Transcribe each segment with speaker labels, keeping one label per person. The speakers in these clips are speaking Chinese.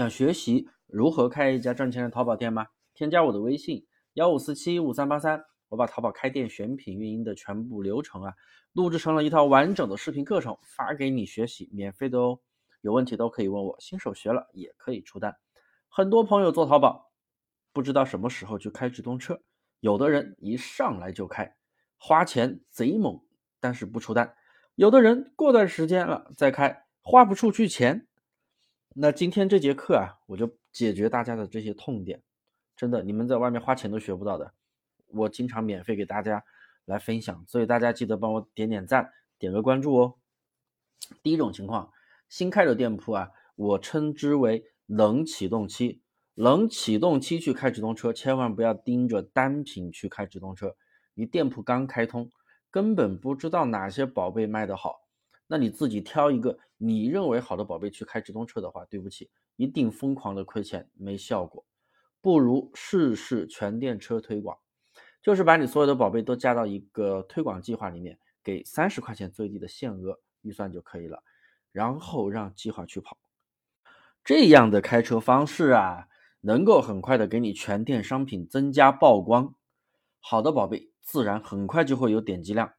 Speaker 1: 想学习如何开一家赚钱的淘宝店吗？添加我的微信幺五四七五三八三，我把淘宝开店选品运营的全部流程啊，录制成了一套完整的视频课程，发给你学习，免费的哦。有问题都可以问我，新手学了也可以出单。很多朋友做淘宝，不知道什么时候去开直通车，有的人一上来就开，花钱贼猛，但是不出单；有的人过段时间了再开，花不出去钱。那今天这节课啊，我就解决大家的这些痛点，真的，你们在外面花钱都学不到的，我经常免费给大家来分享，所以大家记得帮我点点赞，点个关注哦。第一种情况。新开的店铺啊，我称之为冷启动期。冷启动期去开直通车，千万不要盯着单品去开直通车。你店铺刚开通，根本不知道哪些宝贝卖得好，那你自己挑一个你认为好的宝贝去开直通车的话，对不起，一定疯狂的亏钱，没效果。不如试试全店车推广，就是把你所有的宝贝都加到一个推广计划里面，给三十块钱最低的限额预算就可以了。然后让计划去跑，这样的开车方式啊，能够很快的给你全店商品增加曝光，好的宝贝自然很快就会有点击量，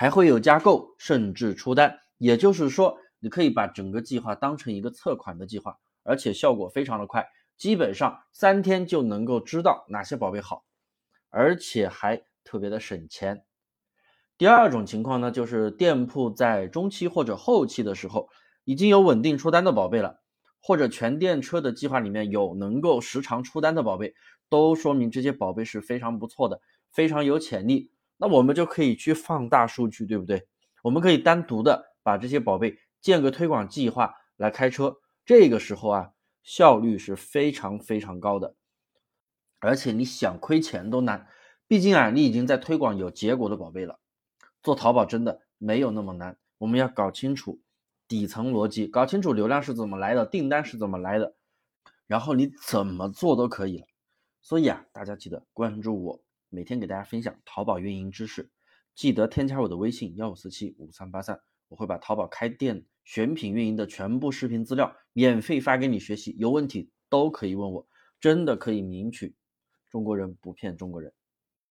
Speaker 1: 还会有加购甚至出单。也就是说，你可以把整个计划当成一个测款的计划，而且效果非常的快，基本上三天就能够知道哪些宝贝好，而且还特别的省钱。第二种情况呢，就是店铺在中期或者后期的时候，已经有稳定出单的宝贝了，或者全店车的计划里面有能够时常出单的宝贝，都说明这些宝贝是非常不错的，非常有潜力。那我们就可以去放大数据，对不对？我们可以单独的把这些宝贝建个推广计划来开车，这个时候啊，效率是非常非常高的，而且你想亏钱都难，毕竟啊，你已经在推广有结果的宝贝了。做淘宝真的没有那么难，我们要搞清楚底层逻辑，搞清楚流量是怎么来的，订单是怎么来的，然后你怎么做都可以了。所以啊，大家记得关注我，每天给大家分享淘宝运营知识，记得添加我的微信幺五四七五三八三，我会把淘宝开店选品运营的全部视频资料免费发给你学习，有问题都可以问我，真的可以赢取中国人不骗中国人。